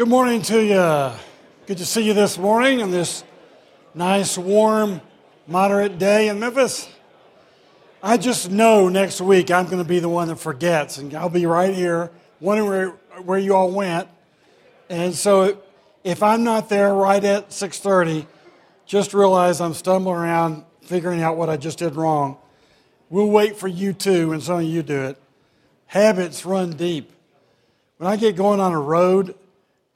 Good morning to you. Good to see you this morning on this nice, warm, moderate day in Memphis. I just know next week I'm going to be the one that forgets, and I'll be right here wondering where, where you all went. And so if I'm not there right at 6:30, just realize I'm stumbling around figuring out what I just did wrong. We'll wait for you too, and some of you do it. Habits run deep. When I get going on a road,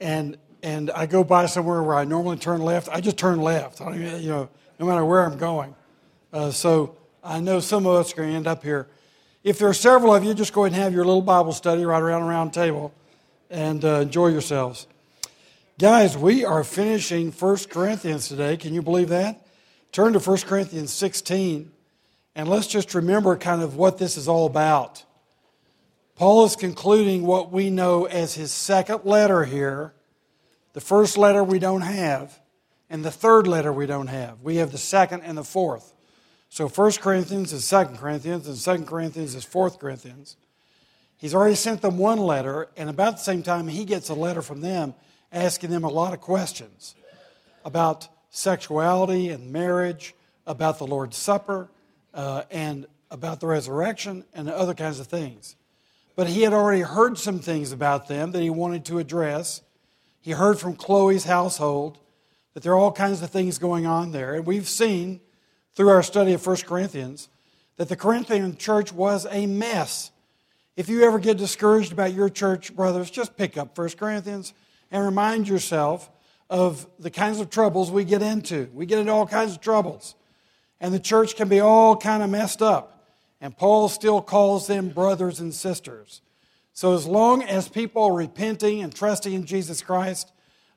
and and I go by somewhere where I normally turn left, I just turn left. I don't you know, no matter where I'm going. Uh, so I know some of us are going to end up here. If there are several of you, just go ahead and have your little Bible study right around the round table and uh, enjoy yourselves. Guys, we are finishing 1 Corinthians today. Can you believe that? Turn to 1 Corinthians 16, and let's just remember kind of what this is all about. Paul is concluding what we know as his second letter here. The first letter we don't have, and the third letter we don't have. We have the second and the fourth. So 1 Corinthians is 2 Corinthians, and 2 Corinthians is 4 Corinthians. He's already sent them one letter, and about the same time, he gets a letter from them asking them a lot of questions about sexuality and marriage, about the Lord's Supper, uh, and about the resurrection, and other kinds of things. But he had already heard some things about them that he wanted to address. He heard from Chloe's household that there are all kinds of things going on there. And we've seen through our study of 1 Corinthians that the Corinthian church was a mess. If you ever get discouraged about your church, brothers, just pick up 1 Corinthians and remind yourself of the kinds of troubles we get into. We get into all kinds of troubles. And the church can be all kind of messed up. And Paul still calls them brothers and sisters. So as long as people are repenting and trusting in Jesus Christ,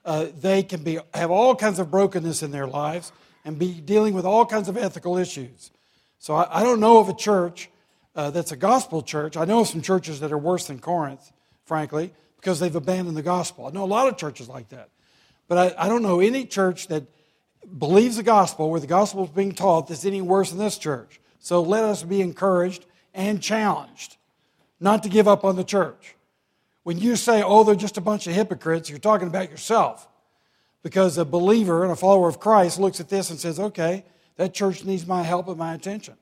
uh, they can be, have all kinds of brokenness in their lives and be dealing with all kinds of ethical issues. So I, I don't know of a church uh, that's a gospel church. I know of some churches that are worse than Corinth, frankly, because they've abandoned the gospel. I know a lot of churches like that. But I, I don't know any church that believes the gospel, where the gospel is being taught, that's any worse than this church. So let us be encouraged and challenged not to give up on the church. When you say, oh, they're just a bunch of hypocrites, you're talking about yourself. Because a believer and a follower of Christ looks at this and says, okay, that church needs my help and my attention.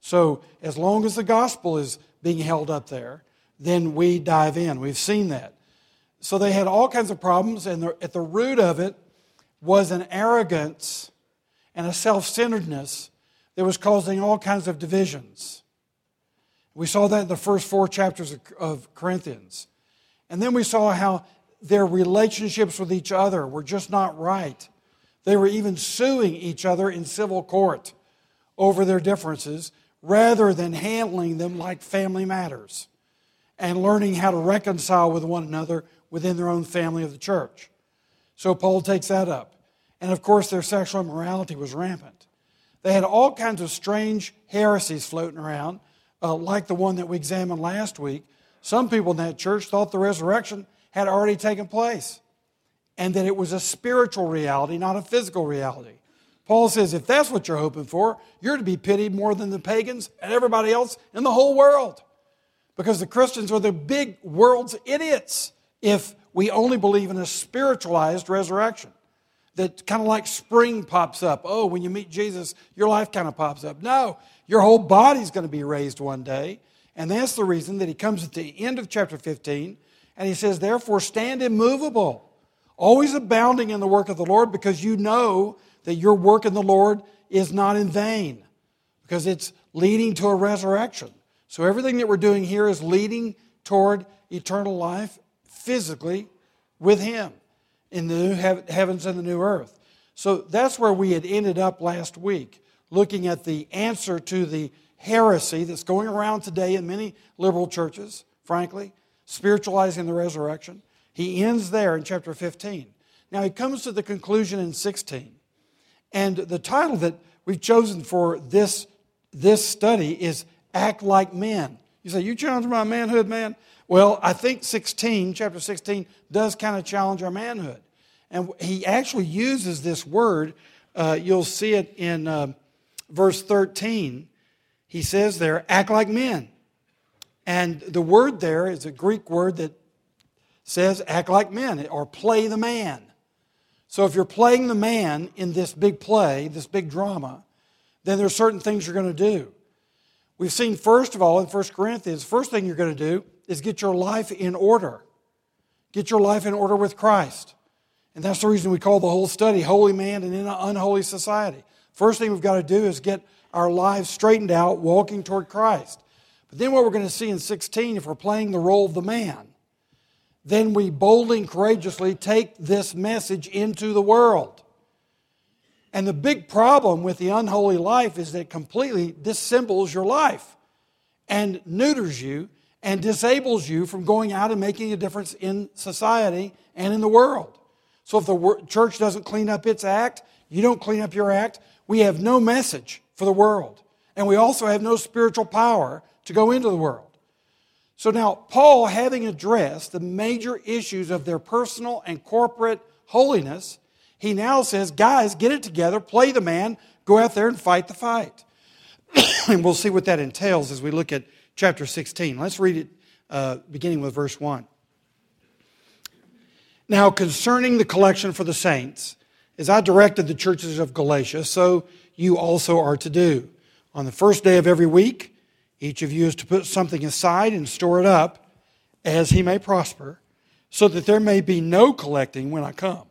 So as long as the gospel is being held up there, then we dive in. We've seen that. So they had all kinds of problems, and at the root of it was an arrogance and a self centeredness that was causing all kinds of divisions. We saw that in the first four chapters of Corinthians. And then we saw how their relationships with each other were just not right. They were even suing each other in civil court over their differences rather than handling them like family matters and learning how to reconcile with one another within their own family of the church. So Paul takes that up. And of course, their sexual immorality was rampant. They had all kinds of strange heresies floating around, uh, like the one that we examined last week. Some people in that church thought the resurrection had already taken place and that it was a spiritual reality, not a physical reality. Paul says, if that's what you're hoping for, you're to be pitied more than the pagans and everybody else in the whole world. Because the Christians are the big world's idiots if we only believe in a spiritualized resurrection that kind of like spring pops up. Oh, when you meet Jesus, your life kind of pops up. No, your whole body's going to be raised one day. And that's the reason that he comes at the end of chapter 15 and he says, Therefore, stand immovable, always abounding in the work of the Lord, because you know that your work in the Lord is not in vain, because it's leading to a resurrection. So everything that we're doing here is leading toward eternal life physically with him in the new heavens and the new earth. So that's where we had ended up last week, looking at the answer to the heresy that's going around today in many liberal churches, frankly, spiritualizing the resurrection. He ends there in chapter 15. Now he comes to the conclusion in 16. And the title that we've chosen for this, this study is Act Like Men. You say, You challenge my manhood, man? Well, I think 16, chapter 16, does kind of challenge our manhood. And he actually uses this word. Uh, you'll see it in uh, verse 13. He says there, act like men. And the word there is a Greek word that says act like men or play the man. So if you're playing the man in this big play, this big drama, then there are certain things you're going to do. We've seen, first of all, in 1 Corinthians, first thing you're going to do is get your life in order. Get your life in order with Christ. And that's the reason we call the whole study Holy Man and in an Unholy Society. First thing we've got to do is get our lives straightened out, walking toward Christ. But then, what we're going to see in 16, if we're playing the role of the man, then we boldly and courageously take this message into the world. And the big problem with the unholy life is that it completely dissembles your life and neuters you and disables you from going out and making a difference in society and in the world. So if the church doesn't clean up its act, you don't clean up your act, we have no message for the world. And we also have no spiritual power to go into the world. So now, Paul, having addressed the major issues of their personal and corporate holiness, he now says, guys, get it together, play the man, go out there and fight the fight. and we'll see what that entails as we look at chapter 16. Let's read it uh, beginning with verse 1. Now, concerning the collection for the saints, as I directed the churches of Galatia, so you also are to do. On the first day of every week, each of you is to put something aside and store it up as he may prosper, so that there may be no collecting when I come.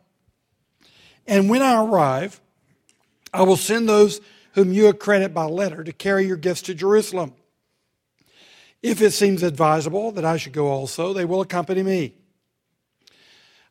And when I arrive, I will send those whom you accredit by letter to carry your gifts to Jerusalem. If it seems advisable that I should go also, they will accompany me.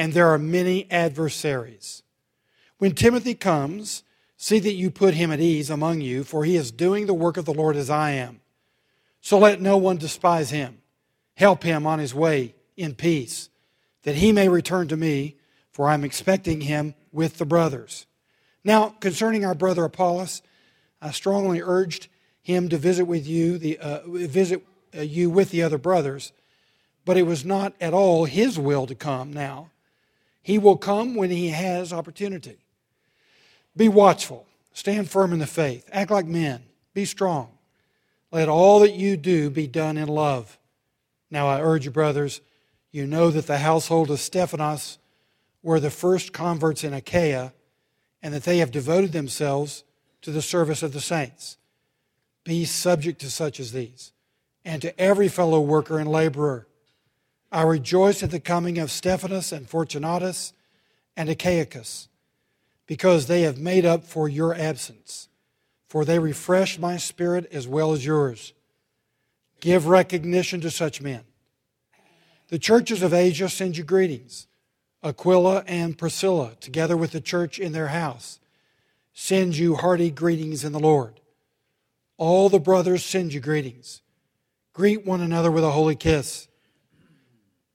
and there are many adversaries. When Timothy comes, see that you put him at ease among you, for he is doing the work of the Lord as I am. So let no one despise him. Help him on his way in peace, that he may return to me, for I am expecting him with the brothers. Now, concerning our brother Apollos, I strongly urged him to visit with you, the, uh, visit uh, you with the other brothers, but it was not at all his will to come now. He will come when he has opportunity. Be watchful, stand firm in the faith, act like men, be strong. Let all that you do be done in love. Now I urge you, brothers, you know that the household of Stephanas were the first converts in Achaia, and that they have devoted themselves to the service of the saints. Be subject to such as these, and to every fellow worker and laborer. I rejoice at the coming of Stephanas and Fortunatus and Achaicus, because they have made up for your absence for they refresh my spirit as well as yours. Give recognition to such men. The churches of Asia send you greetings. Aquila and Priscilla, together with the church in their house, send you hearty greetings in the Lord. All the brothers send you greetings. Greet one another with a holy kiss.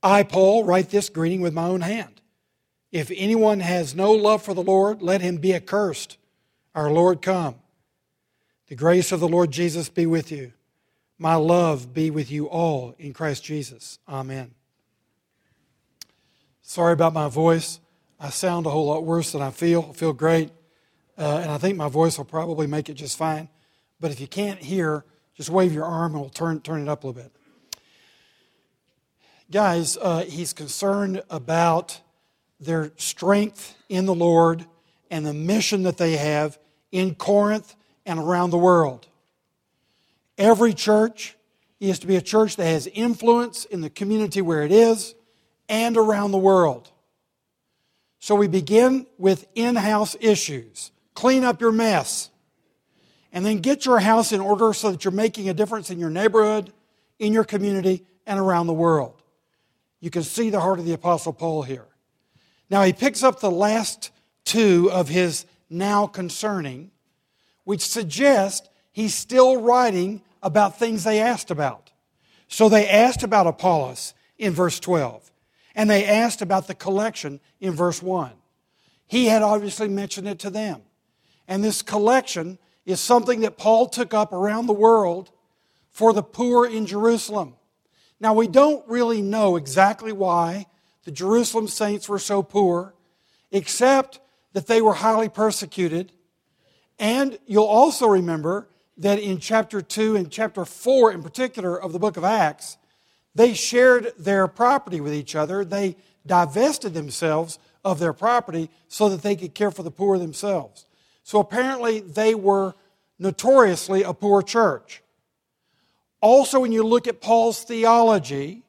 I, Paul, write this greeting with my own hand. If anyone has no love for the Lord, let him be accursed. Our Lord come. The grace of the Lord Jesus be with you. My love be with you all in Christ Jesus. Amen. Sorry about my voice. I sound a whole lot worse than I feel. I feel great. Uh, and I think my voice will probably make it just fine. But if you can't hear, just wave your arm and we'll turn, turn it up a little bit. Guys, uh, he's concerned about their strength in the Lord and the mission that they have in Corinth and around the world. Every church is to be a church that has influence in the community where it is and around the world. So we begin with in house issues. Clean up your mess. And then get your house in order so that you're making a difference in your neighborhood, in your community, and around the world. You can see the heart of the Apostle Paul here. Now he picks up the last two of his now concerning which suggests he's still writing about things they asked about. So they asked about Apollos in verse 12. And they asked about the collection in verse 1. He had obviously mentioned it to them. And this collection is something that Paul took up around the world for the poor in Jerusalem. Now, we don't really know exactly why the Jerusalem saints were so poor, except that they were highly persecuted. And you'll also remember that in chapter 2 and chapter 4 in particular of the book of Acts, they shared their property with each other. They divested themselves of their property so that they could care for the poor themselves. So apparently, they were notoriously a poor church. Also, when you look at Paul's theology,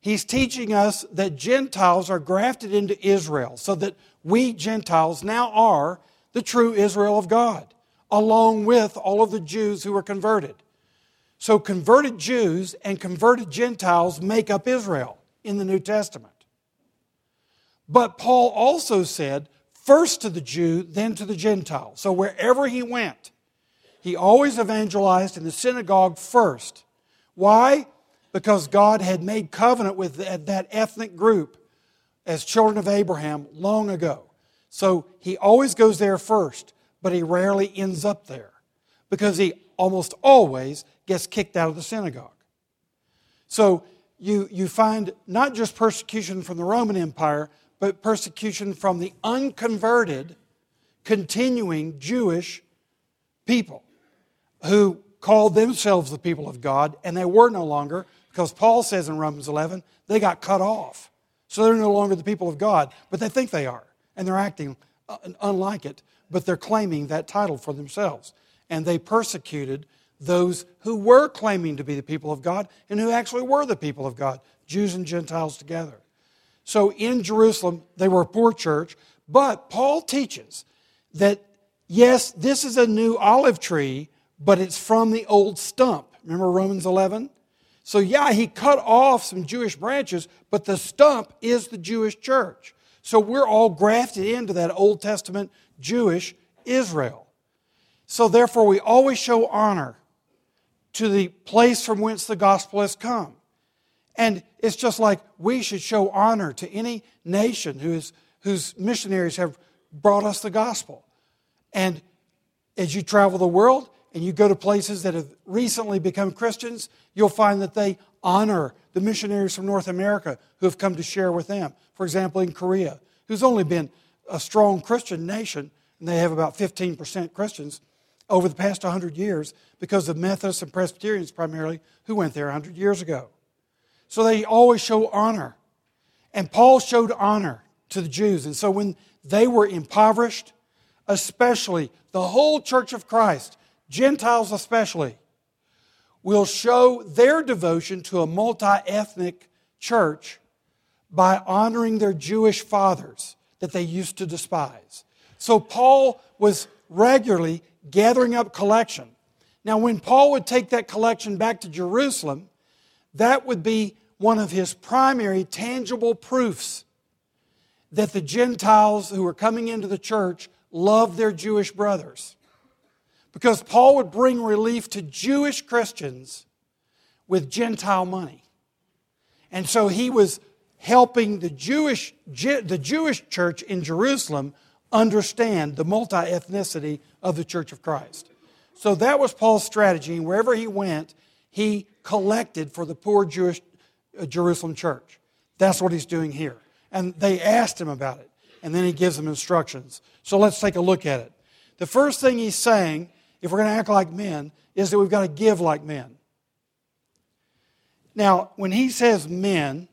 he's teaching us that Gentiles are grafted into Israel, so that we Gentiles now are the true Israel of God, along with all of the Jews who were converted. So, converted Jews and converted Gentiles make up Israel in the New Testament. But Paul also said, first to the Jew, then to the Gentile. So, wherever he went, he always evangelized in the synagogue first. Why? Because God had made covenant with that ethnic group as children of Abraham long ago. So he always goes there first, but he rarely ends up there because he almost always gets kicked out of the synagogue. So you, you find not just persecution from the Roman Empire, but persecution from the unconverted, continuing Jewish people who called themselves the people of God, and they were no longer, because Paul says in Romans 11, they got cut off. So they're no longer the people of God, but they think they are and they're acting uh, unlike it, but they're claiming that title for themselves. And they persecuted those who were claiming to be the people of God and who actually were the people of God, Jews and Gentiles together. So in Jerusalem, they were a poor church, but Paul teaches that yes, this is a new olive tree, but it's from the old stump. Remember Romans 11? So, yeah, he cut off some Jewish branches, but the stump is the Jewish church. So we're all grafted into that Old Testament Jewish Israel. So therefore, we always show honor to the place from whence the gospel has come. And it's just like we should show honor to any nation whose, whose missionaries have brought us the gospel. And as you travel the world and you go to places that have recently become Christians, you'll find that they honor the missionaries from North America who have come to share with them. For example, in Korea, who's only been a strong Christian nation, and they have about 15% Christians over the past 100 years because of Methodists and Presbyterians primarily who went there 100 years ago. So they always show honor. And Paul showed honor to the Jews. And so when they were impoverished, especially the whole church of Christ, Gentiles especially, will show their devotion to a multi ethnic church by honoring their Jewish fathers that they used to despise. So Paul was regularly gathering up collection. Now, when Paul would take that collection back to Jerusalem, that would be one of his primary tangible proofs that the Gentiles who were coming into the church loved their Jewish brothers. Because Paul would bring relief to Jewish Christians with Gentile money. And so he was helping the Jewish, the Jewish church in Jerusalem understand the multi ethnicity of the church of Christ. So that was Paul's strategy. And wherever he went, he collected for the poor Jewish uh, Jerusalem church. That's what he's doing here. And they asked him about it. And then he gives them instructions. So let's take a look at it. The first thing he's saying if we're going to act like men, is that we've got to give like men. Now, when he says men,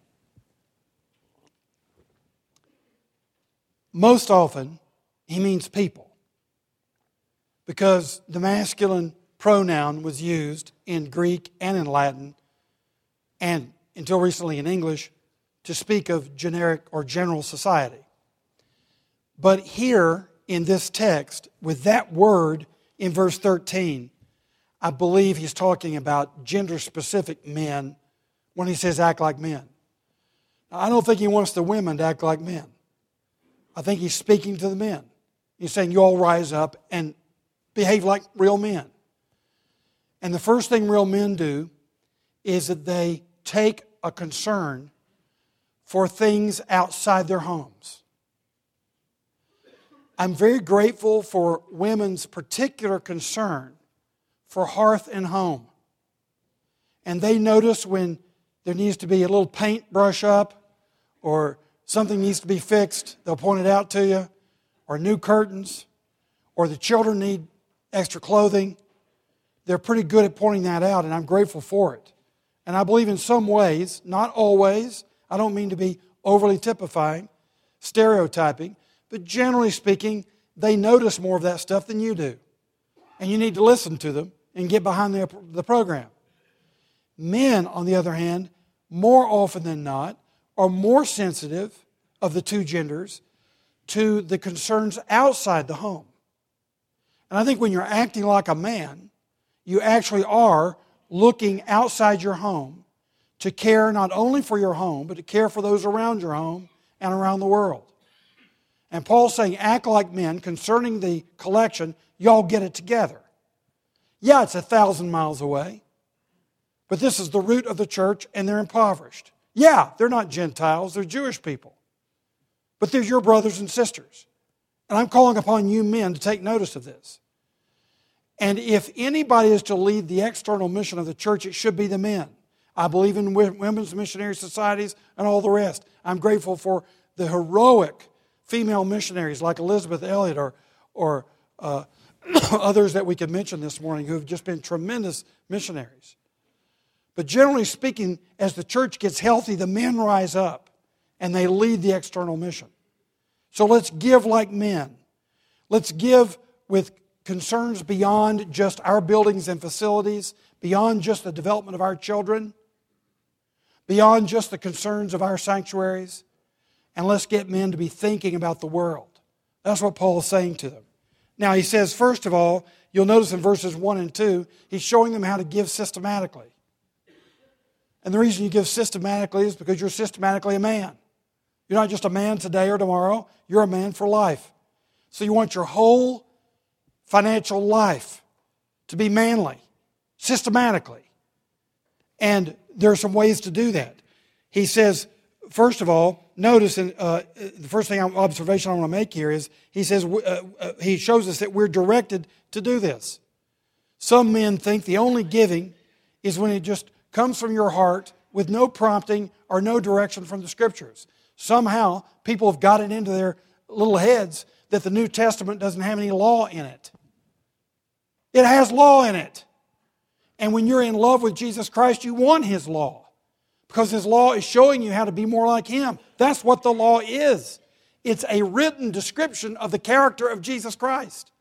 most often he means people because the masculine pronoun was used in Greek and in Latin and until recently in English to speak of generic or general society. But here in this text, with that word in verse 13, I believe he's talking about gender specific men when he says act like men. Now, I don't think he wants the women to act like men. I think he's speaking to the men. He's saying, You all rise up and behave like real men. And the first thing real men do is that they take a concern for things outside their homes. I'm very grateful for women's particular concern for hearth and home. And they notice when there needs to be a little paint brush up or something needs to be fixed, they'll point it out to you, or new curtains, or the children need extra clothing. They're pretty good at pointing that out, and I'm grateful for it. And I believe in some ways, not always, I don't mean to be overly typifying, stereotyping, but generally speaking, they notice more of that stuff than you do. And you need to listen to them and get behind the, the program. Men, on the other hand, more often than not, are more sensitive of the two genders to the concerns outside the home. And I think when you're acting like a man, you actually are looking outside your home to care not only for your home, but to care for those around your home and around the world. And Paul's saying, act like men concerning the collection, y'all get it together. Yeah, it's a thousand miles away, but this is the root of the church, and they're impoverished. Yeah, they're not Gentiles, they're Jewish people. But they're your brothers and sisters. And I'm calling upon you men to take notice of this. And if anybody is to lead the external mission of the church, it should be the men. I believe in women's missionary societies and all the rest. I'm grateful for the heroic female missionaries like Elisabeth Elliot or, or uh, others that we could mention this morning who have just been tremendous missionaries. But generally speaking, as the church gets healthy, the men rise up and they lead the external mission. So let's give like men. Let's give with concerns beyond just our buildings and facilities, beyond just the development of our children, beyond just the concerns of our sanctuaries, and let's get men to be thinking about the world. That's what Paul is saying to them. Now, he says, first of all, you'll notice in verses 1 and 2, he's showing them how to give systematically. And the reason you give systematically is because you're systematically a man. You're not just a man today or tomorrow, you're a man for life. So you want your whole financial life to be manly, systematically. And there are some ways to do that. He says, first of all, notice in, uh, the first thing observation I want to make here is he says uh, uh, he shows us that we're directed to do this. Some men think the only giving is when it just comes from your heart with no prompting or no direction from the scriptures. Somehow, people have got it into their little heads that the New Testament doesn't have any law in it. It has law in it. And when you're in love with Jesus Christ, you want His law because His law is showing you how to be more like Him. That's what the law is. It's a written description of the character of Jesus Christ.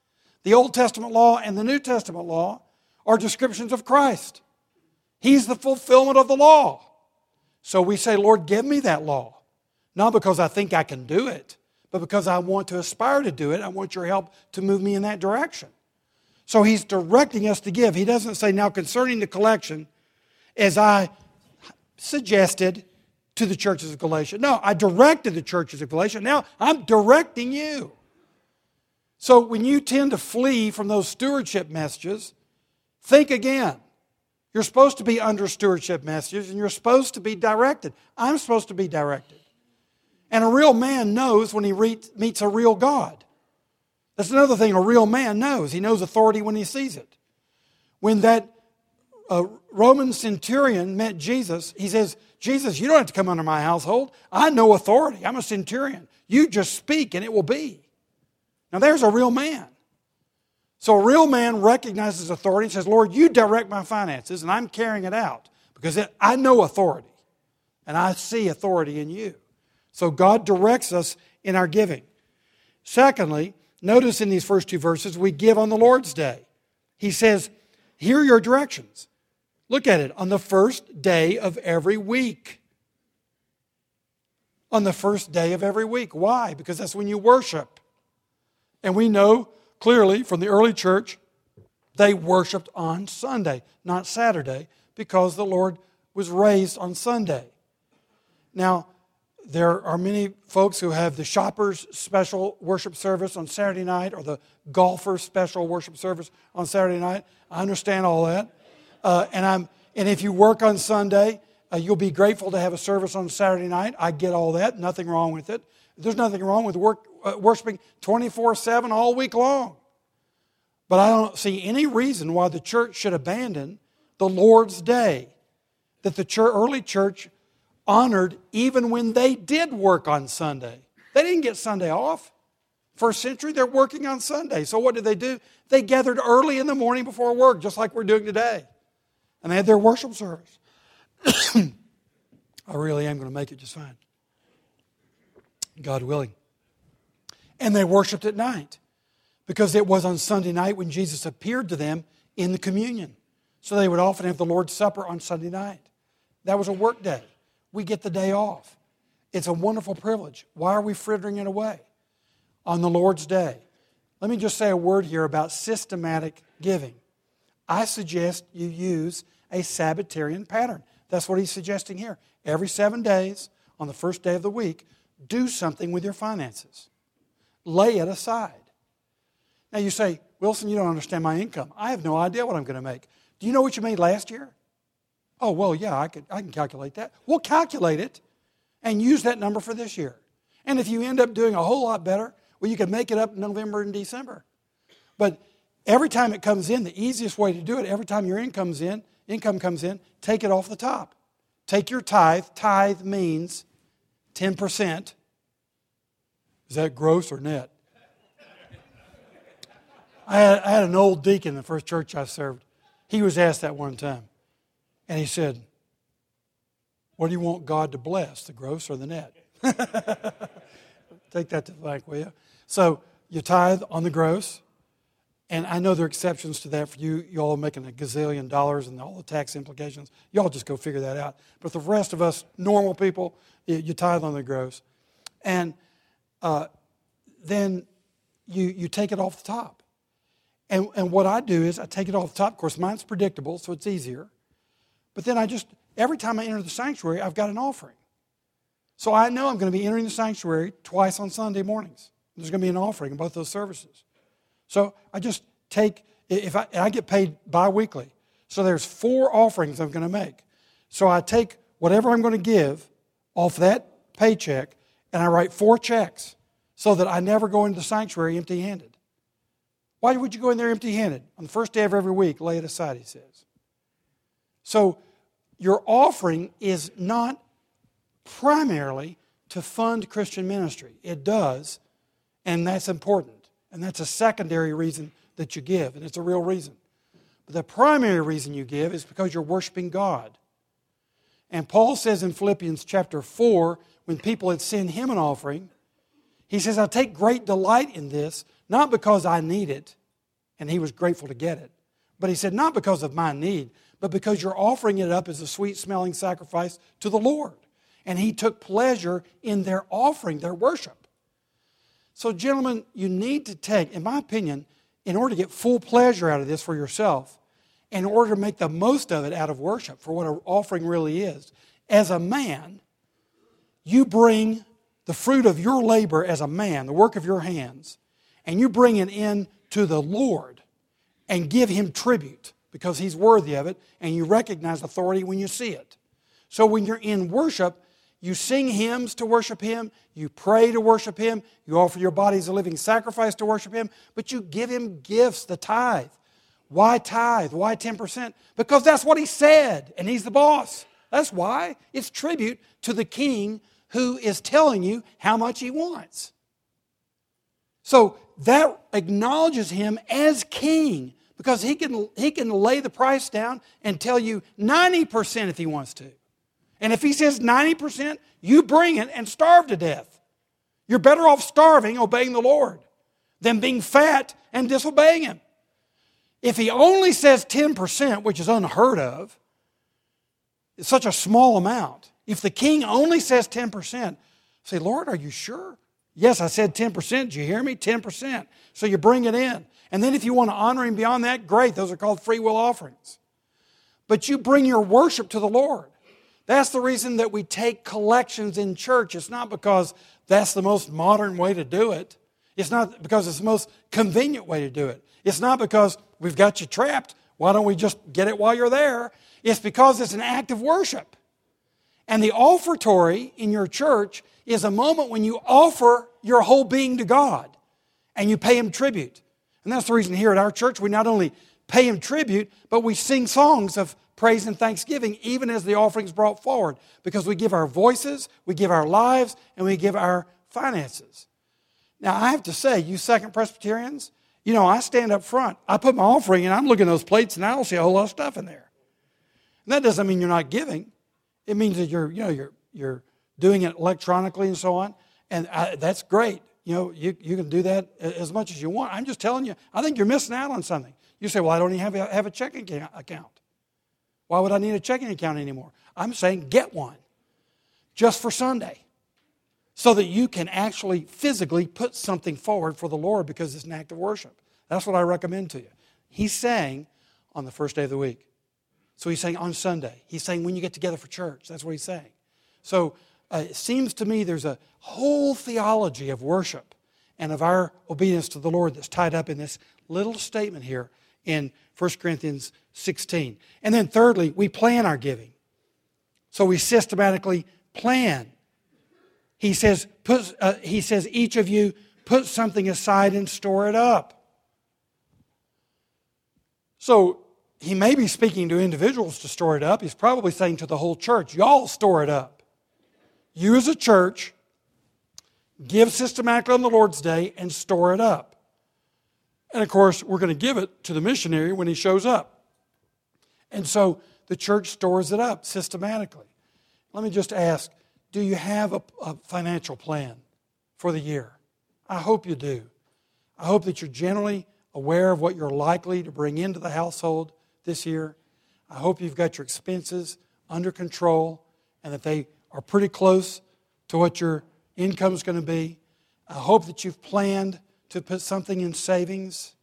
The Old Testament law and the New Testament law are descriptions of Christ. He's the fulfillment of the law. So we say, Lord, give me that law. Not because I think I can do it, but because I want to aspire to do it. I want your help to move me in that direction. So he's directing us to give. He doesn't say, now concerning the collection, as I suggested to the churches of Galatia. No, I directed the churches of Galatia. Now I'm directing you. So when you tend to flee from those stewardship messages, think again. You're supposed to be under stewardship messages and you're supposed to be directed. I'm supposed to be directed. And a real man knows when he re- meets a real God. That's another thing a real man knows. He knows authority when he sees it. When that uh, Roman centurion met Jesus, he says, Jesus, you don't have to come under my household. I know authority. I'm a centurion. You just speak and it will be. Now there's a real man. So a real man recognizes authority and says, Lord, you direct my finances and I'm carrying it out because I know authority and I see authority in you. So God directs us in our giving. Secondly, Notice in these first two verses, we give on the Lord's day. He says, Here are your directions. Look at it on the first day of every week. On the first day of every week. Why? Because that's when you worship. And we know clearly from the early church, they worshiped on Sunday, not Saturday, because the Lord was raised on Sunday. Now, there are many folks who have the shoppers special worship service on Saturday night or the golfers special worship service on Saturday night. I understand all that. Uh, and, I'm, and if you work on Sunday, Uh, you'll be grateful to have a service on Saturday night. I get all that. Nothing wrong with it. There's nothing wrong with work, uh, worshiping 24 7 all week long. But I don't see any reason why the church should abandon the Lord's Day that the church, early church honored even when they did work on Sunday. They didn't get Sunday off. First century, they're working on Sunday. So what did they do? They gathered early in the morning before work, just like we're doing today. And they had their worship service. I really am going to make it just fine. God willing. And they worshiped at night because it was on Sunday night when Jesus appeared to them in the communion. So they would often have the Lord's Supper on Sunday night. That was a work day. We get the day off. It's a wonderful privilege. Why are we frittering it away on the Lord's day? Let me just say a word here about systematic giving. I suggest you use a Sabbatarian pattern. That's what he's suggesting here. Every seven days, on the first day of the week, do something with your finances. Lay it aside. Now you say, Wilson, you don't understand my income. I have no idea what I'm going to make. Do you know what you made last year? Oh, well, yeah, I, could, I can calculate that. We'll calculate it and use that number for this year. And if you end up doing a whole lot better, well, you can make it up in November and December. But every time it comes in, the easiest way to do it, every time your income comes in, income comes in, take it off the top. Take your tithe. Tithe means 10%. Is that gross or net? I had, I had an old deacon in the first church I served. He was asked that one time. And he said, What do you want God to bless, the gross or the net? Take that to the bank, will you? So you tithe on the gross. And I know there are exceptions to that for you. You all making a gazillion dollars and all the tax implications. Y'all just go figure that out. But the rest of us, normal people, you tithe on the gross. And uh, then you, you take it off the top. And, and what I do is I take it off the top. Of course, mine's predictable, so it's easier. But then I just, every time I enter the sanctuary, I've got an offering. So I know I'm going to be entering the sanctuary twice on Sunday mornings. There's going to be an offering in both those services. So I just take, if I, I get paid bi weekly. So there's four offerings I'm going to make. So I take whatever I'm going to give off that paycheck and I write four checks so that I never go into the sanctuary empty handed. Why would you go in there empty handed? On the first day of every week, lay it aside, he says. So your offering is not primarily to fund Christian ministry. It does, and that's important. And that's a secondary reason that you give, and it's a real reason. But the primary reason you give is because you're worshiping God. And Paul says in Philippians chapter 4, when people had sent him an offering, he says, I take great delight in this, not because I need it, and he was grateful to get it, but he said, not because of my need, but because you're offering it up as a sweet smelling sacrifice to the Lord. And he took pleasure in their offering, their worship. So, gentlemen, you need to take, in my opinion, in order to get full pleasure out of this for yourself, in order to make the most of it out of worship for what an offering really is, as a man, you bring the fruit of your labor as a man, the work of your hands, and you bring it in to the Lord and give him tribute because he's worthy of it, and you recognize authority when you see it. So when you're in worship, you sing hymns to worship him, you pray to worship him, you offer your body as a living sacrifice to worship him, but you give him gifts, the tithe. Why tithe? Why 10%? Because that's what he said, and he's the boss. That's why. It's tribute to the king who is telling you how much he wants. So that acknowledges him as king because he can, he can lay the price down and tell you 90% if he wants to. And if he says 90%, you bring it and starve to death. You're better off starving, obeying the Lord, than being fat and disobeying him. If he only says 10%, which is unheard of, it's such a small amount. If the king only says 10%, say, Lord, are you sure? Yes, I said 10%. Did you hear me? 10%. So you bring it in. And then if you want to honor him beyond that, great. Those are called free will offerings. But you bring your worship to the Lord. That's the reason that we take collections in church. It's not because that's the most modern way to do it. It's not because it's the most convenient way to do it. It's not because we've got you trapped. Why don't we just get it while you're there? It's because it's an act of worship. And the offertory in your church is a moment when you offer your whole being to God and you pay Him tribute. And that's the reason here at our church we not only pay Him tribute, but we sing songs of praise and thanksgiving even as the offering is brought forward because we give our voices, we give our lives, and we give our finances. Now, I have to say, you Second Presbyterians, you know, I stand up front, I put my offering, and I'm looking at those plates, and I don't see a whole lot of stuff in there. And that doesn't mean you're not giving. It means that you're, you know, you're, you're doing it electronically and so on. And I, that's great. You know, you, you can do that as much as you want. I'm just telling you, I think you're missing out on something. You say, well, I don't even have a, have a checking account. Why would I need a checking account anymore? I'm saying get one just for Sunday so that you can actually physically put something forward for the Lord because it's an act of worship. That's what I recommend to you. He's saying on the first day of the week. So he's saying on Sunday. He's saying when you get together for church. That's what he's saying. So uh, it seems to me there's a whole theology of worship and of our obedience to the Lord that's tied up in this little statement here in 1 Corinthians 16. And then thirdly, we plan our giving. So we systematically plan he says, put, uh, he says, each of you put something aside and store it up. So he may be speaking to individuals to store it up. He's probably saying to the whole church, y'all store it up. You as a church, give systematically on the Lord's Day and store it up. And of course, we're going to give it to the missionary when he shows up. And so the church stores it up systematically. Let me just ask do you have a, a financial plan for the year? I hope you do. I hope that you're generally aware of what you're likely to bring into the household this year. I hope you've got your expenses under control and that they are pretty close to what your income is going to be. I hope that you've planned to put something in savings.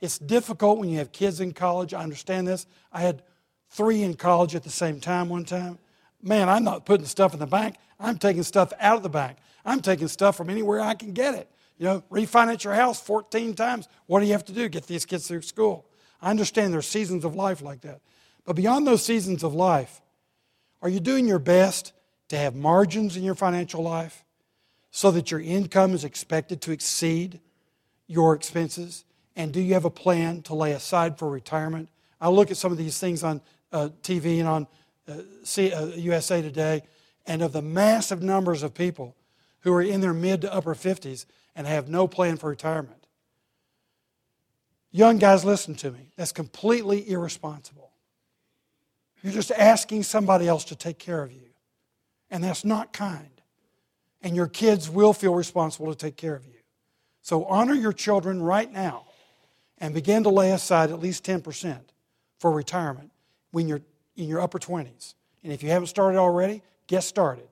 It's difficult when you have kids in college. I understand this. I had three in college at the same time one time man, I'm not putting stuff in the bank. I'm taking stuff out of the bank. I'm taking stuff from anywhere I can get it. You know, refinance your house 14 times. What do you have to do? Get these kids through school. I understand there's seasons of life like that. But beyond those seasons of life, are you doing your best to have margins in your financial life so that your income is expected to exceed your expenses? And do you have a plan to lay aside for retirement? I look at some of these things on uh, TV and on see, uh, USA Today, and of the massive numbers of people who are in their mid to upper 50s and have no plan for retirement. Young guys, listen to me. That's completely irresponsible. You're just asking somebody else to take care of you, and that's not kind. And your kids will feel responsible to take care of you. So honor your children right now and begin to lay aside at least 10% for retirement when you're in your upper 20s. And if you haven't started already, get started.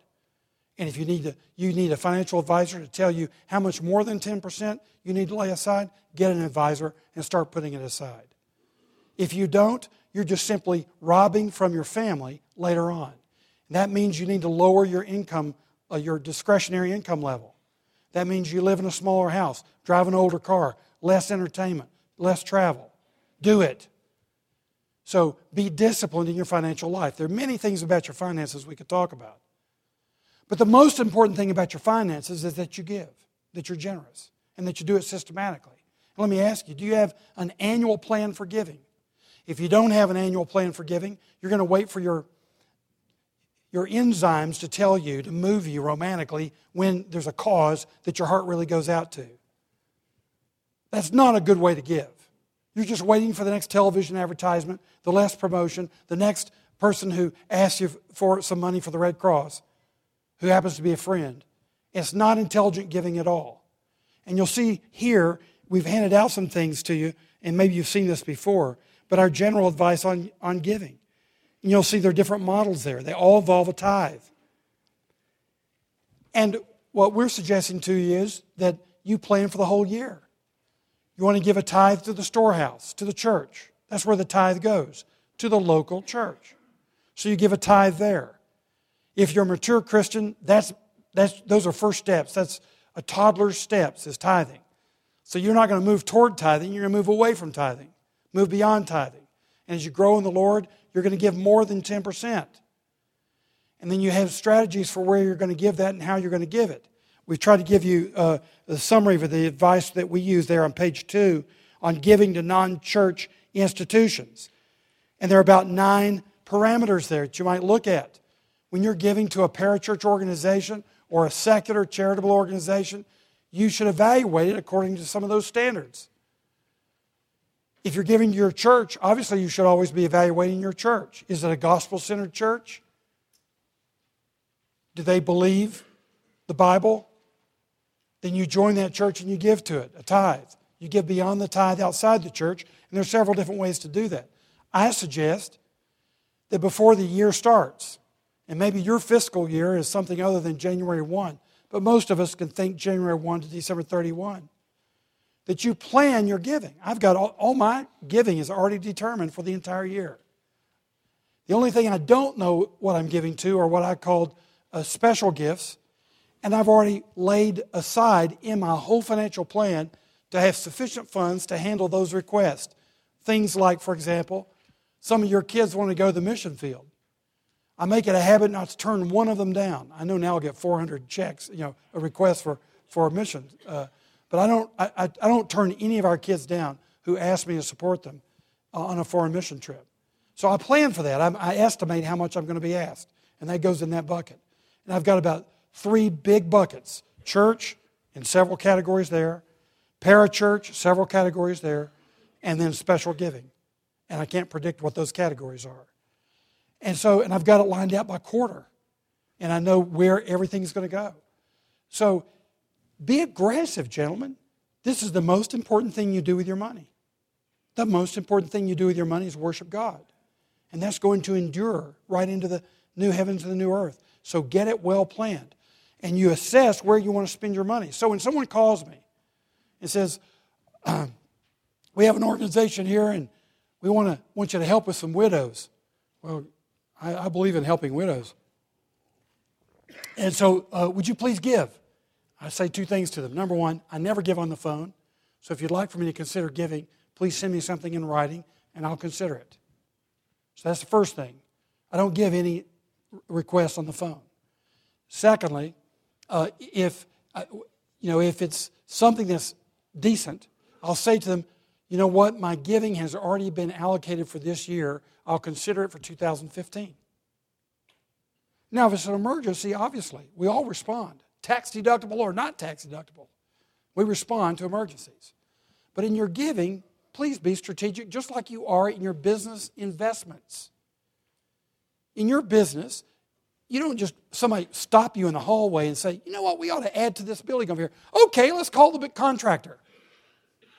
And if you need, to, you need a financial advisor to tell you how much more than 10% you need to lay aside, get an advisor and start putting it aside. If you don't, you're just simply robbing from your family later on. And that means you need to lower your income, uh, your discretionary income level. That means you live in a smaller house, drive an older car, less entertainment, less travel. Do it. So be disciplined in your financial life. There are many things about your finances we could talk about. But the most important thing about your finances is that you give, that you're generous, and that you do it systematically. let me ask you do you have an annual plan for giving? If you don't have an annual plan for giving, you're going to wait for your, your enzymes to tell you, to move you romantically when there's a cause that your heart really goes out to. That's not a good way to give. You're just waiting for the next television advertisement, the last promotion, the next person who asks you for some money for the Red Cross, who happens to be a friend. It's not intelligent giving at all. And you'll see here, we've handed out some things to you, and maybe you've seen this before, but our general advice on, on giving. And you'll see there are different models there. They all involve a tithe. And what we're suggesting to you is that you plan for the whole year. You want to give a tithe to the storehouse, to the church. That's where the tithe goes, to the local church. So you give a tithe there. If you're a mature Christian, that's, that's, those are first steps. That's a toddler's steps, is tithing. So you're not going to move toward tithing, you're going to move away from tithing, move beyond tithing. And as you grow in the Lord, you're going to give more than 10%. And then you have strategies for where you're going to give that and how you're going to give it. We've tried to give you uh, the summary of the advice that we use there on page two on giving to non church institutions. And there are about nine parameters there that you might look at. When you're giving to a parachurch organization or a secular charitable organization, you should evaluate it according to some of those standards. If you're giving to your church, obviously you should always be evaluating your church. Is it a gospel centered church? Do they believe the Bible? Then you join that church and you give to it a tithe. You give beyond the tithe outside the church, and there's several different ways to do that. I suggest that before the year starts, and maybe your fiscal year is something other than January 1, but most of us can think January 1 to December 31, that you plan your giving. I've got all, all my giving is already determined for the entire year. The only thing I don't know what I'm giving to are what I called uh, special gifts, and I've already laid aside in my whole financial plan to have sufficient funds to handle those requests. Things like, for example, some of your kids want to go to the mission field. I make it a habit not to turn one of them down. I know now I'll get 400 checks, you know, a request for, for a mission. Uh, but I don't, I, I, don't turn any of our kids down who ask me to support them uh, on a foreign mission trip. So I plan for that. I, I estimate how much I'm going to be asked, and that goes in that bucket. And I've got about three big buckets church in several categories there, parachurch, several categories there, and then special giving. And I can't predict what those categories are. And so, and I've got it lined out by quarter. And I know where everything's going to go. So be aggressive, gentlemen. This is the most important thing you do with your money. The most important thing you do with your money is worship God. And that's going to endure right into the new heavens and the new earth. So get it well planned. And you assess where you want to spend your money. So when someone calls me and says, We have an organization here and we want, to, want you to help with some widows. Well, I, I believe in helping widows. And so, uh, would you please give? I say two things to them. Number one, I never give on the phone. So if you'd like for me to consider giving, please send me something in writing and I'll consider it. So that's the first thing. I don't give any requests on the phone. Secondly, uh, if uh, you know if it's something that's decent, I'll say to them, you know what, my giving has already been allocated for this year. I'll consider it for 2015. Now, if it's an emergency, obviously, we all respond, tax deductible or not tax deductible. We respond to emergencies. But in your giving, please be strategic, just like you are in your business investments. In your business, you don't just somebody stop you in the hallway and say, you know what, we ought to add to this building over here. Okay, let's call the big contractor.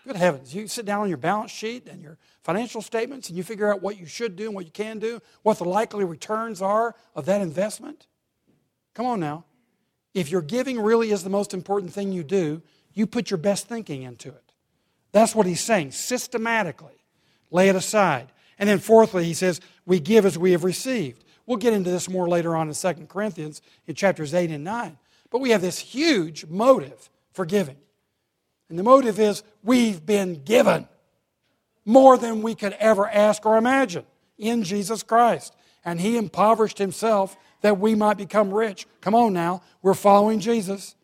Good heavens. You sit down on your balance sheet and your financial statements and you figure out what you should do and what you can do, what the likely returns are of that investment. Come on now. If your giving really is the most important thing you do, you put your best thinking into it. That's what he's saying, systematically. Lay it aside. And then, fourthly, he says, We give as we have received. We'll get into this more later on in 2 Corinthians in chapters 8 and 9. But we have this huge motive for giving. And the motive is we've been given more than we could ever ask or imagine in Jesus Christ. And He impoverished Himself that we might become rich. Come on now, we're following Jesus.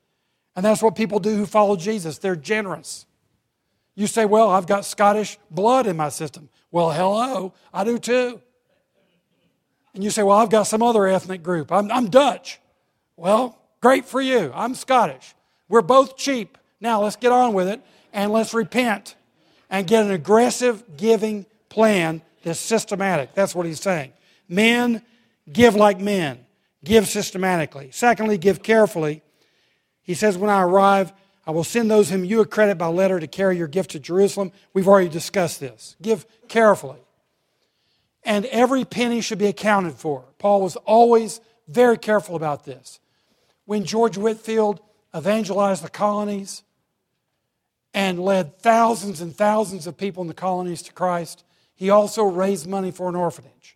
And that's what people do who follow Jesus. They're generous. You say, Well, I've got Scottish blood in my system. Well, hello, I do too. And you say, Well, I've got some other ethnic group. I'm, I'm Dutch. Well, great for you. I'm Scottish. We're both cheap. Now let's get on with it and let's repent and get an aggressive giving plan that's systematic. That's what he's saying. Men, give like men, give systematically. Secondly, give carefully. He says, When I arrive, I will send those whom you accredit by letter to carry your gift to Jerusalem. We've already discussed this. Give carefully. And every penny should be accounted for. Paul was always very careful about this. When George Whitefield evangelized the colonies and led thousands and thousands of people in the colonies to Christ. He also raised money for an orphanage.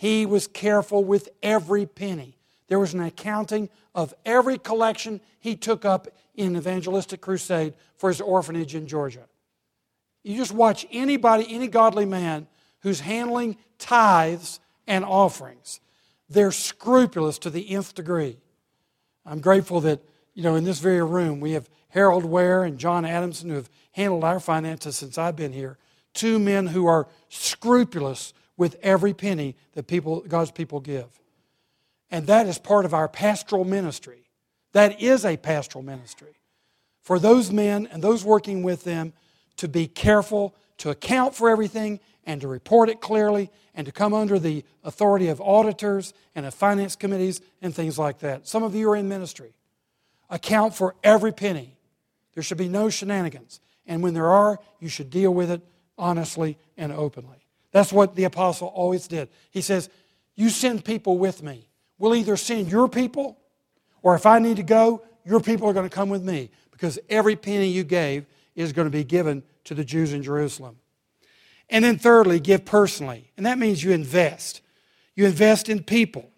He was careful with every penny. There was an accounting of every collection he took up in evangelistic crusade for his orphanage in Georgia. You just watch anybody, any godly man who's handling tithes and offerings. They're scrupulous to the nth degree. I'm grateful that, you know, in this very room we have Harold Ware and John Adamson who have handled our finances since I've been here. Two men who are scrupulous with every penny that people, God's people give. And that is part of our pastoral ministry. That is a pastoral ministry. For those men and those working with them to be careful, to account for everything, and to report it clearly, and to come under the authority of auditors and of finance committees and things like that. Some of you are in ministry. Account for every penny. There should be no shenanigans. And when there are, you should deal with it honestly and openly. That's what the apostle always did. He says, You send people with me. We'll either send your people, or if I need to go, your people are going to come with me because every penny you gave is going to be given to the Jews in Jerusalem. And then, thirdly, give personally. And that means you invest. You invest in people.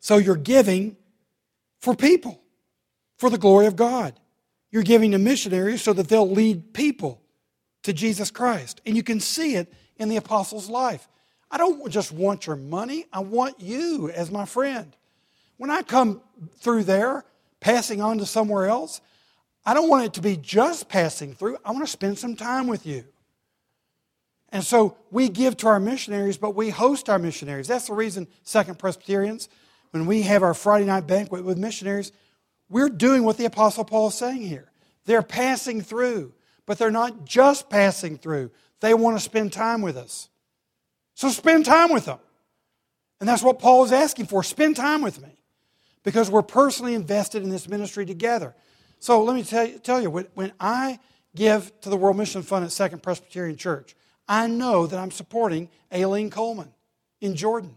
So you're giving for people, for the glory of God. You're giving to missionaries so that they'll lead people to Jesus Christ. And you can see it in the apostles' life. I don't just want your money, I want you as my friend. When I come through there, passing on to somewhere else, I don't want it to be just passing through. I want to spend some time with you. And so we give to our missionaries, but we host our missionaries. That's the reason, Second Presbyterians, when we have our Friday night banquet with missionaries, we're doing what the Apostle Paul is saying here. They're passing through, but they're not just passing through. They want to spend time with us. So spend time with them. And that's what Paul is asking for. Spend time with me because we're personally invested in this ministry together. So let me tell you, tell you when I give to the World Mission Fund at Second Presbyterian Church, I know that I'm supporting Aileen Coleman in Jordan.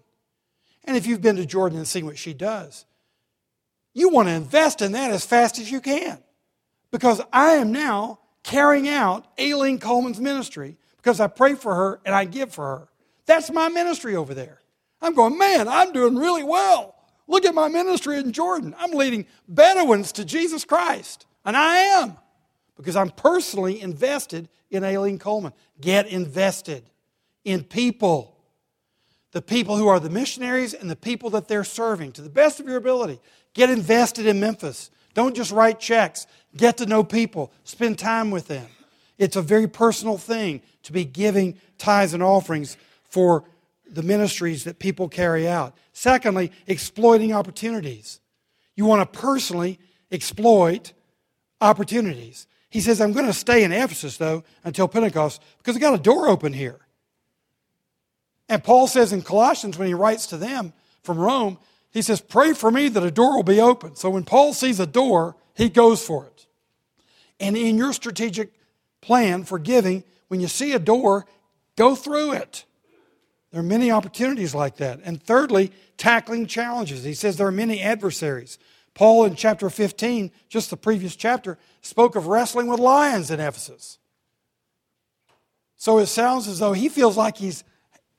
And if you've been to Jordan and seen what she does, you want to invest in that as fast as you can. Because I am now carrying out Aileen Coleman's ministry because I pray for her and I give for her. That's my ministry over there. I'm going, man, I'm doing really well. Look at my ministry in Jordan. I'm leading Bedouins to Jesus Christ. And I am because I'm personally invested in Aileen Coleman. Get invested in people. The people who are the missionaries and the people that they're serving to the best of your ability. Get invested in Memphis. Don't just write checks. Get to know people. Spend time with them. It's a very personal thing to be giving tithes and offerings for the ministries that people carry out. Secondly, exploiting opportunities. You want to personally exploit opportunities. He says, I'm going to stay in Ephesus, though, until Pentecost because I got a door open here. And Paul says in Colossians, when he writes to them from Rome, he says, Pray for me that a door will be open. So when Paul sees a door, he goes for it. And in your strategic plan for giving, when you see a door, go through it. There are many opportunities like that. And thirdly, tackling challenges. He says there are many adversaries. Paul in chapter 15, just the previous chapter, spoke of wrestling with lions in Ephesus. So it sounds as though he feels like he's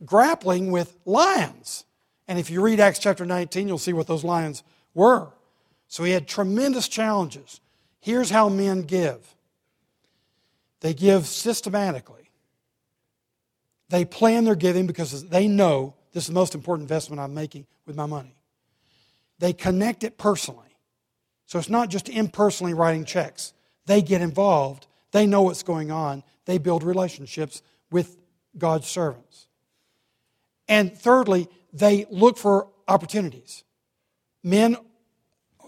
grappling with lions. And if you read Acts chapter 19, you'll see what those lions were. So he had tremendous challenges. Here's how men give they give systematically. They plan their giving because they know this is the most important investment I'm making with my money. They connect it personally. So it's not just impersonally writing checks. They get involved. They know what's going on. They build relationships with God's servants. And thirdly, they look for opportunities. Men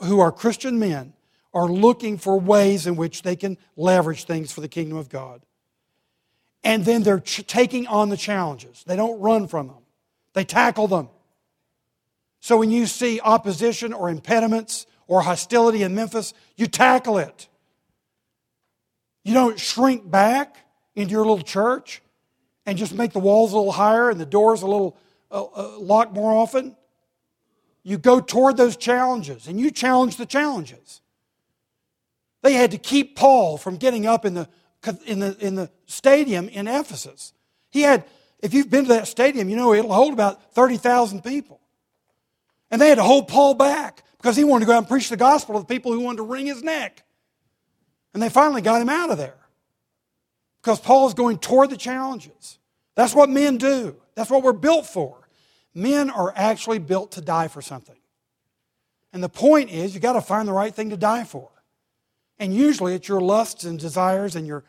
who are Christian men are looking for ways in which they can leverage things for the kingdom of God and then they're ch- taking on the challenges. They don't run from them, they tackle them. So when you see opposition or impediments or hostility in Memphis, you tackle it. You don't shrink back into your little church and just make the walls a little higher and the doors a little uh, locked more often. You go toward those challenges and you challenge the challenges. They had to keep Paul from getting up in the in the, in the stadium in Ephesus. He had, if you've been to that stadium, you know it'll hold about 30,000 people. And they had to hold Paul back because he wanted to go out and preach the gospel to the people who wanted to wring his neck. And they finally got him out of there because Paul is going toward the challenges. That's what men do, that's what we're built for. Men are actually built to die for something. And the point is, you've got to find the right thing to die for. And usually it's your lusts and desires and your,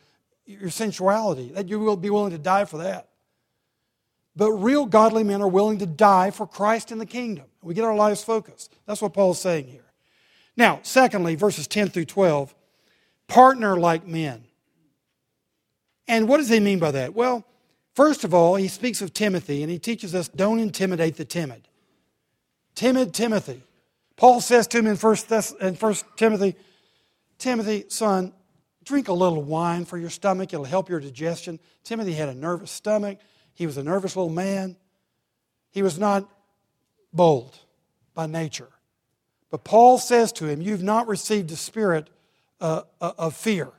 your sensuality, that you will be willing to die for that. But real godly men are willing to die for Christ in the kingdom. We get our lives focused. That's what Paul's saying here. Now, secondly, verses 10 through 12 partner like men. And what does he mean by that? Well, first of all, he speaks of Timothy and he teaches us don't intimidate the timid. Timid Timothy. Paul says to him in 1, Thess- in 1 Timothy, Timothy, son, drink a little wine for your stomach. It'll help your digestion. Timothy had a nervous stomach. He was a nervous little man. He was not bold by nature. But Paul says to him, You've not received a spirit uh, uh of fear,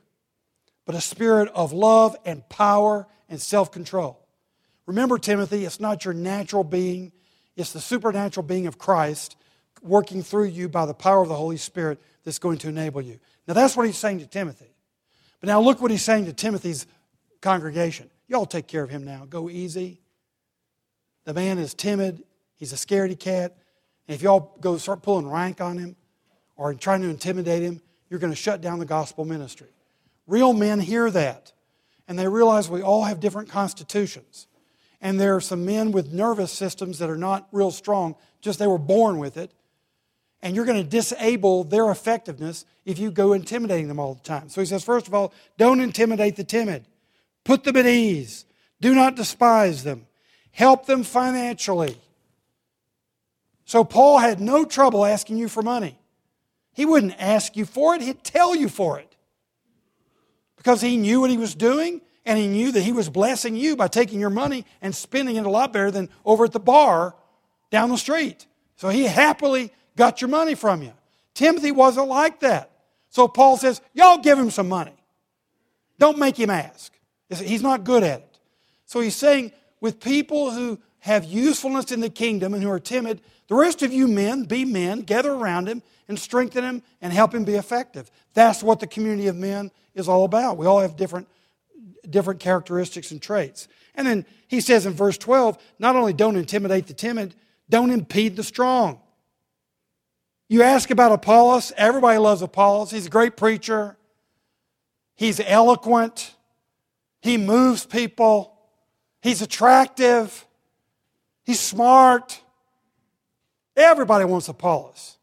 but a spirit of love and power and self control. Remember, Timothy, it's not your natural being, it's the supernatural being of Christ working through you by the power of the Holy Spirit that's going to enable you. Now, that's what he's saying to Timothy. But now, look what he's saying to Timothy's congregation. Y'all take care of him now. Go easy. The man is timid, he's a scaredy cat. And if y'all go start pulling rank on him or trying to intimidate him, you're going to shut down the gospel ministry. Real men hear that, and they realize we all have different constitutions. And there are some men with nervous systems that are not real strong, just they were born with it and you're going to disable their effectiveness if you go intimidating them all the time. So he says, first of all, don't intimidate the timid. Put them at ease. Do not despise them. Help them financially. So Paul had no trouble asking you for money. He wouldn't ask you for it, he'd tell you for it. Because he knew what he was doing and he knew that he was blessing you by taking your money and spending it a lot better than over at the bar down the street. So he happily got your money from you. Timothy wasn't like that. So Paul says, Y'all give him some money. Don't make him ask. He's not good at it. So he's saying, with people who have usefulness in the kingdom and who are timid, the rest of you men, be men, gather around him and strengthen him and help him be effective. That's what the community of men is all about. We all have different, different characteristics and traits. And then he says in verse 12, not only don't intimidate the timid, don't impede the strong. You ask about Apollos, everybody loves Apollos. He's a great preacher, he's eloquent, he moves people, he's attractive, he's smart. Everybody wants Apollos.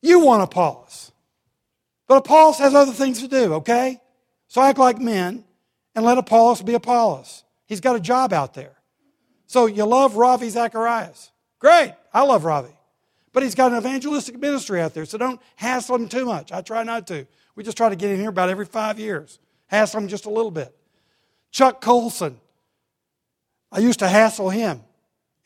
You want Apollos. But Apollos has other things to do, okay? So act like men and let Apollos be Apollos. He's got a job out there. So you love Ravi Zacharias. Great. I love Ravi. But he's got an evangelistic ministry out there, so don't hassle him too much. I try not to. We just try to get in here about every five years. Hassle him just a little bit. Chuck Colson, I used to hassle him.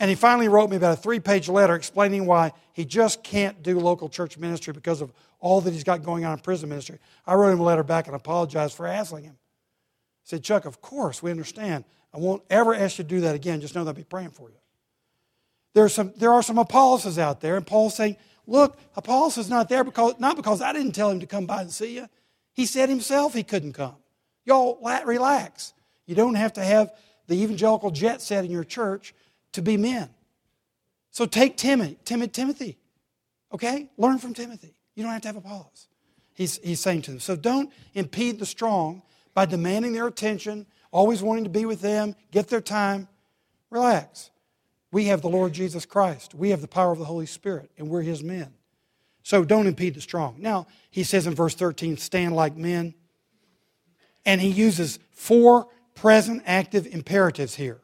And he finally wrote me about a three page letter explaining why he just can't do local church ministry because of all that he's got going on in prison ministry. I wrote him a letter back and apologized for hassling him. I said, Chuck, of course, we understand. I won't ever ask you to do that again. Just know that I'll be praying for you. There are some, there are some out there, and Paul's saying, Look, Apollos is not there because, not because I didn't tell him to come by and see you. He said himself he couldn't come. Y'all, relax. You don't have to have the evangelical jet set in your church to be men. So take Timothy, Timothy, okay? Learn from Timothy. You don't have to have Apollos. He's, he's saying to them. So don't impede the strong by demanding their attention, always wanting to be with them, get their time. Relax. We have the Lord Jesus Christ. We have the power of the Holy Spirit, and we're His men. So don't impede the strong. Now, he says in verse 13, stand like men. And he uses four present active imperatives here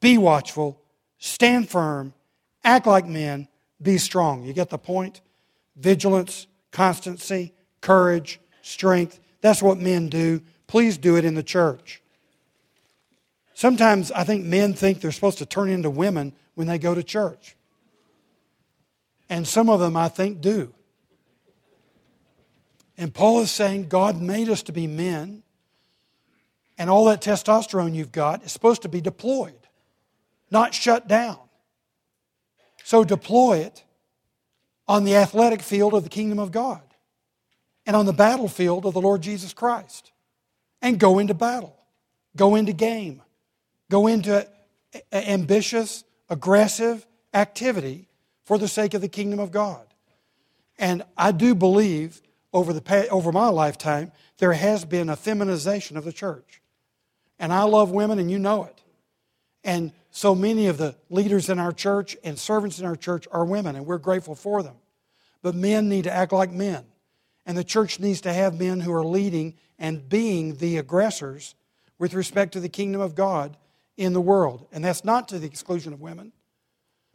be watchful, stand firm, act like men, be strong. You get the point? Vigilance, constancy, courage, strength. That's what men do. Please do it in the church. Sometimes I think men think they're supposed to turn into women when they go to church. And some of them, I think, do. And Paul is saying God made us to be men, and all that testosterone you've got is supposed to be deployed, not shut down. So deploy it on the athletic field of the kingdom of God and on the battlefield of the Lord Jesus Christ. And go into battle, go into game, go into ambitious, aggressive activity for the sake of the kingdom of God. And I do believe over, the, over my lifetime, there has been a feminization of the church. And I love women, and you know it. And so many of the leaders in our church and servants in our church are women, and we're grateful for them. But men need to act like men. And the church needs to have men who are leading and being the aggressors with respect to the kingdom of God in the world. And that's not to the exclusion of women.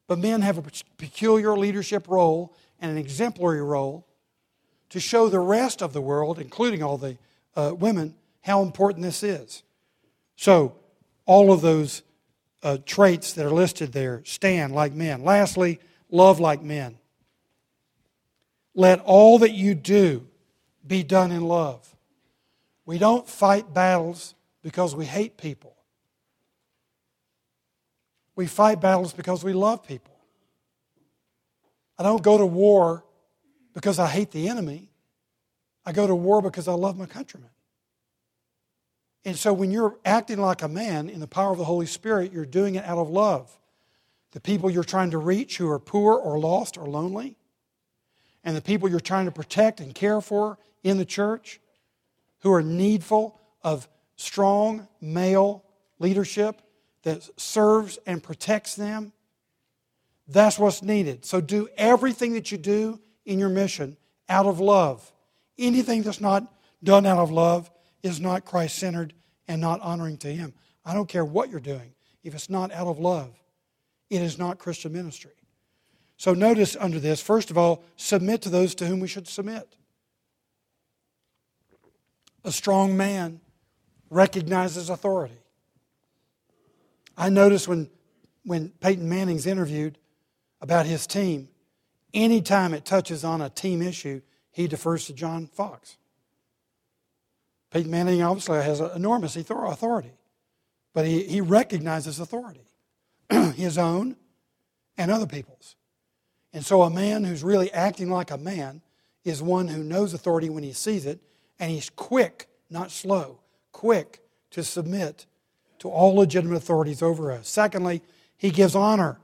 But men have a peculiar leadership role and an exemplary role to show the rest of the world, including all the uh, women, how important this is. So, all of those uh, traits that are listed there stand like men. Lastly, love like men. Let all that you do be done in love. We don't fight battles because we hate people. We fight battles because we love people. I don't go to war because I hate the enemy. I go to war because I love my countrymen. And so when you're acting like a man in the power of the Holy Spirit, you're doing it out of love. The people you're trying to reach who are poor or lost or lonely, and the people you're trying to protect and care for in the church who are needful of strong male leadership that serves and protects them. That's what's needed. So do everything that you do in your mission out of love. Anything that's not done out of love is not Christ centered and not honoring to Him. I don't care what you're doing. If it's not out of love, it is not Christian ministry. So notice under this, first of all, submit to those to whom we should submit. A strong man recognizes authority. I noticed when, when Peyton Manning's interviewed about his team, anytime it touches on a team issue, he defers to John Fox. Peyton Manning obviously has enormous authority, but he, he recognizes authority, his own and other people's. And so a man who's really acting like a man is one who knows authority when he sees it, and he's quick, not slow, quick to submit to all legitimate authorities over us. Secondly, he gives honor.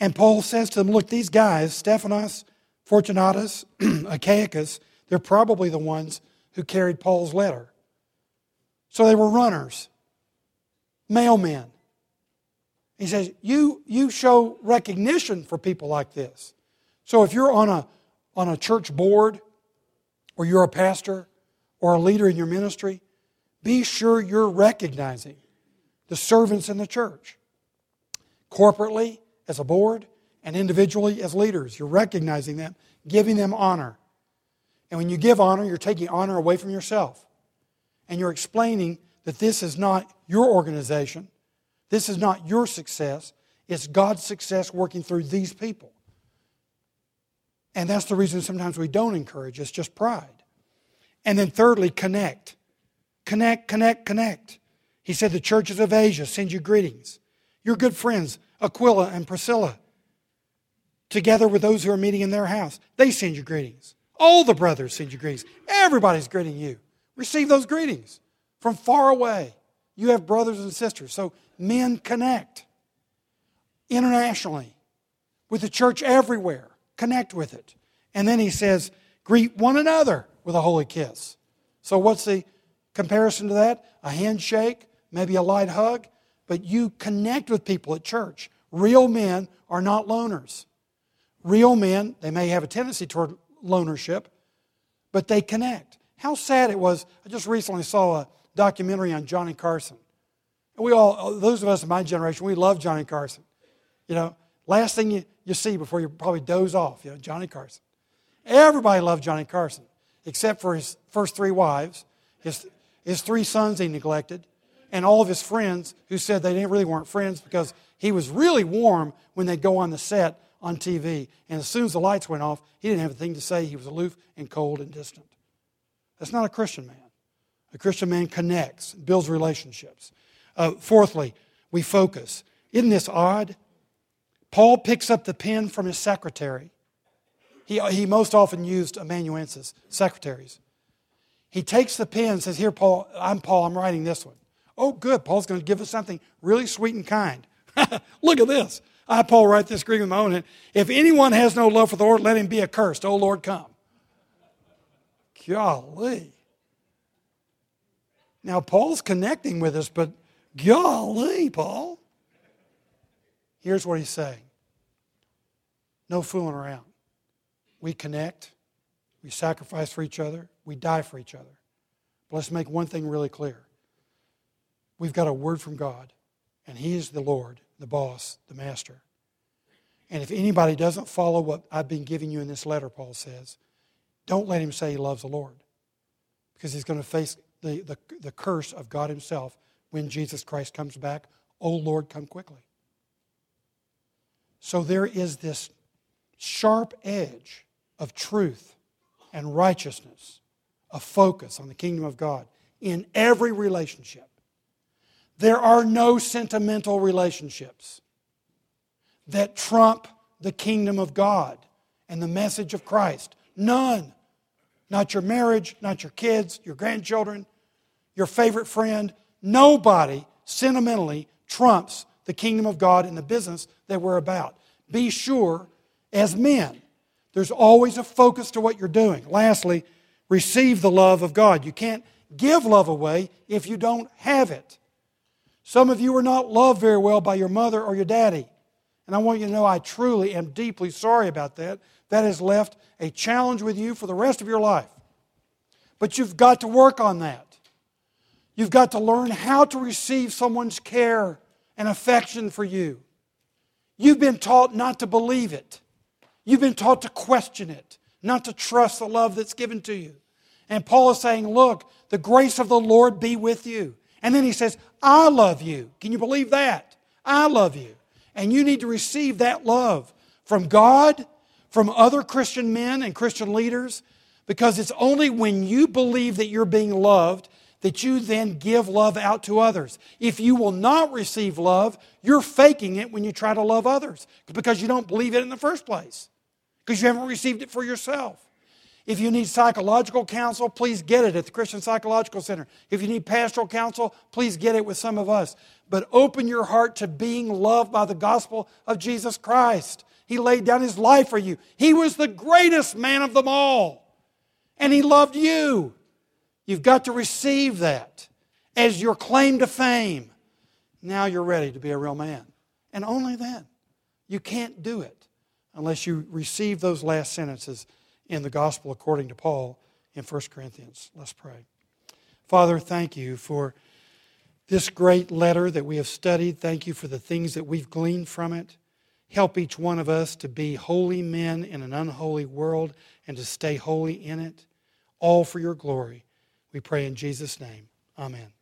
And Paul says to them, Look, these guys, Stephanas, Fortunatus, Achaicus, they're probably the ones who carried Paul's letter. So they were runners, mailmen. He says, you, you show recognition for people like this. So if you're on a, on a church board, or you're a pastor, or a leader in your ministry, be sure you're recognizing the servants in the church. Corporately, as a board, and individually as leaders. You're recognizing them, giving them honor. And when you give honor, you're taking honor away from yourself. And you're explaining that this is not your organization, this is not your success, it's God's success working through these people. And that's the reason sometimes we don't encourage, it's just pride. And then, thirdly, connect. Connect, connect, connect. He said, The churches of Asia send you greetings. Your good friends, Aquila and Priscilla, together with those who are meeting in their house, they send you greetings. All the brothers send you greetings. Everybody's greeting you. Receive those greetings from far away. You have brothers and sisters. So men connect internationally with the church everywhere. Connect with it. And then he says, greet one another with a holy kiss. So what's the comparison to that? A handshake, maybe a light hug, but you connect with people at church. Real men are not loners. Real men, they may have a tendency toward lonership, but they connect. How sad it was. I just recently saw a documentary on Johnny Carson. We all, those of us in my generation, we love Johnny Carson. You know, last thing you, you see before you probably doze off, you know, Johnny Carson. Everybody loved Johnny Carson, except for his first three wives, his, his three sons he neglected, and all of his friends who said they didn't really weren't friends because he was really warm when they'd go on the set on TV. And as soon as the lights went off, he didn't have a thing to say. He was aloof and cold and distant. That's not a Christian man. A Christian man connects, builds relationships. Uh, fourthly, we focus. Isn't this odd? Paul picks up the pen from his secretary. He, he most often used amanuensis, secretaries. He takes the pen and says, Here, Paul, I'm Paul, I'm writing this one. Oh, good, Paul's going to give us something really sweet and kind. Look at this. I, Paul, write this Greek with my own hand. If anyone has no love for the Lord, let him be accursed. Oh, Lord, come. Golly. Now, Paul's connecting with us, but golly, Paul. Here's what he's saying no fooling around. We connect, we sacrifice for each other, we die for each other. But let's make one thing really clear we've got a word from God, and He is the Lord, the boss, the master. And if anybody doesn't follow what I've been giving you in this letter, Paul says, don't let him say he loves the Lord because he's going to face the, the, the curse of God himself when Jesus Christ comes back. Oh Lord, come quickly. So there is this sharp edge of truth and righteousness, a focus on the kingdom of God in every relationship. There are no sentimental relationships that trump the kingdom of God and the message of Christ. None. Not your marriage, not your kids, your grandchildren, your favorite friend. Nobody sentimentally trumps the kingdom of God and the business that we're about. Be sure, as men, there's always a focus to what you're doing. Lastly, receive the love of God. You can't give love away if you don't have it. Some of you were not loved very well by your mother or your daddy. And I want you to know I truly am deeply sorry about that. That has left a challenge with you for the rest of your life. But you've got to work on that. You've got to learn how to receive someone's care and affection for you. You've been taught not to believe it. You've been taught to question it, not to trust the love that's given to you. And Paul is saying, Look, the grace of the Lord be with you. And then he says, I love you. Can you believe that? I love you. And you need to receive that love from God, from other Christian men and Christian leaders, because it's only when you believe that you're being loved that you then give love out to others. If you will not receive love, you're faking it when you try to love others because you don't believe it in the first place, because you haven't received it for yourself. If you need psychological counsel, please get it at the Christian Psychological Center. If you need pastoral counsel, please get it with some of us. But open your heart to being loved by the gospel of Jesus Christ. He laid down his life for you. He was the greatest man of them all. And he loved you. You've got to receive that as your claim to fame. Now you're ready to be a real man. And only then. You can't do it unless you receive those last sentences in the gospel according to Paul in 1 Corinthians. Let's pray. Father, thank you for this great letter that we have studied. Thank you for the things that we've gleaned from it. Help each one of us to be holy men in an unholy world and to stay holy in it, all for your glory. We pray in Jesus' name. Amen.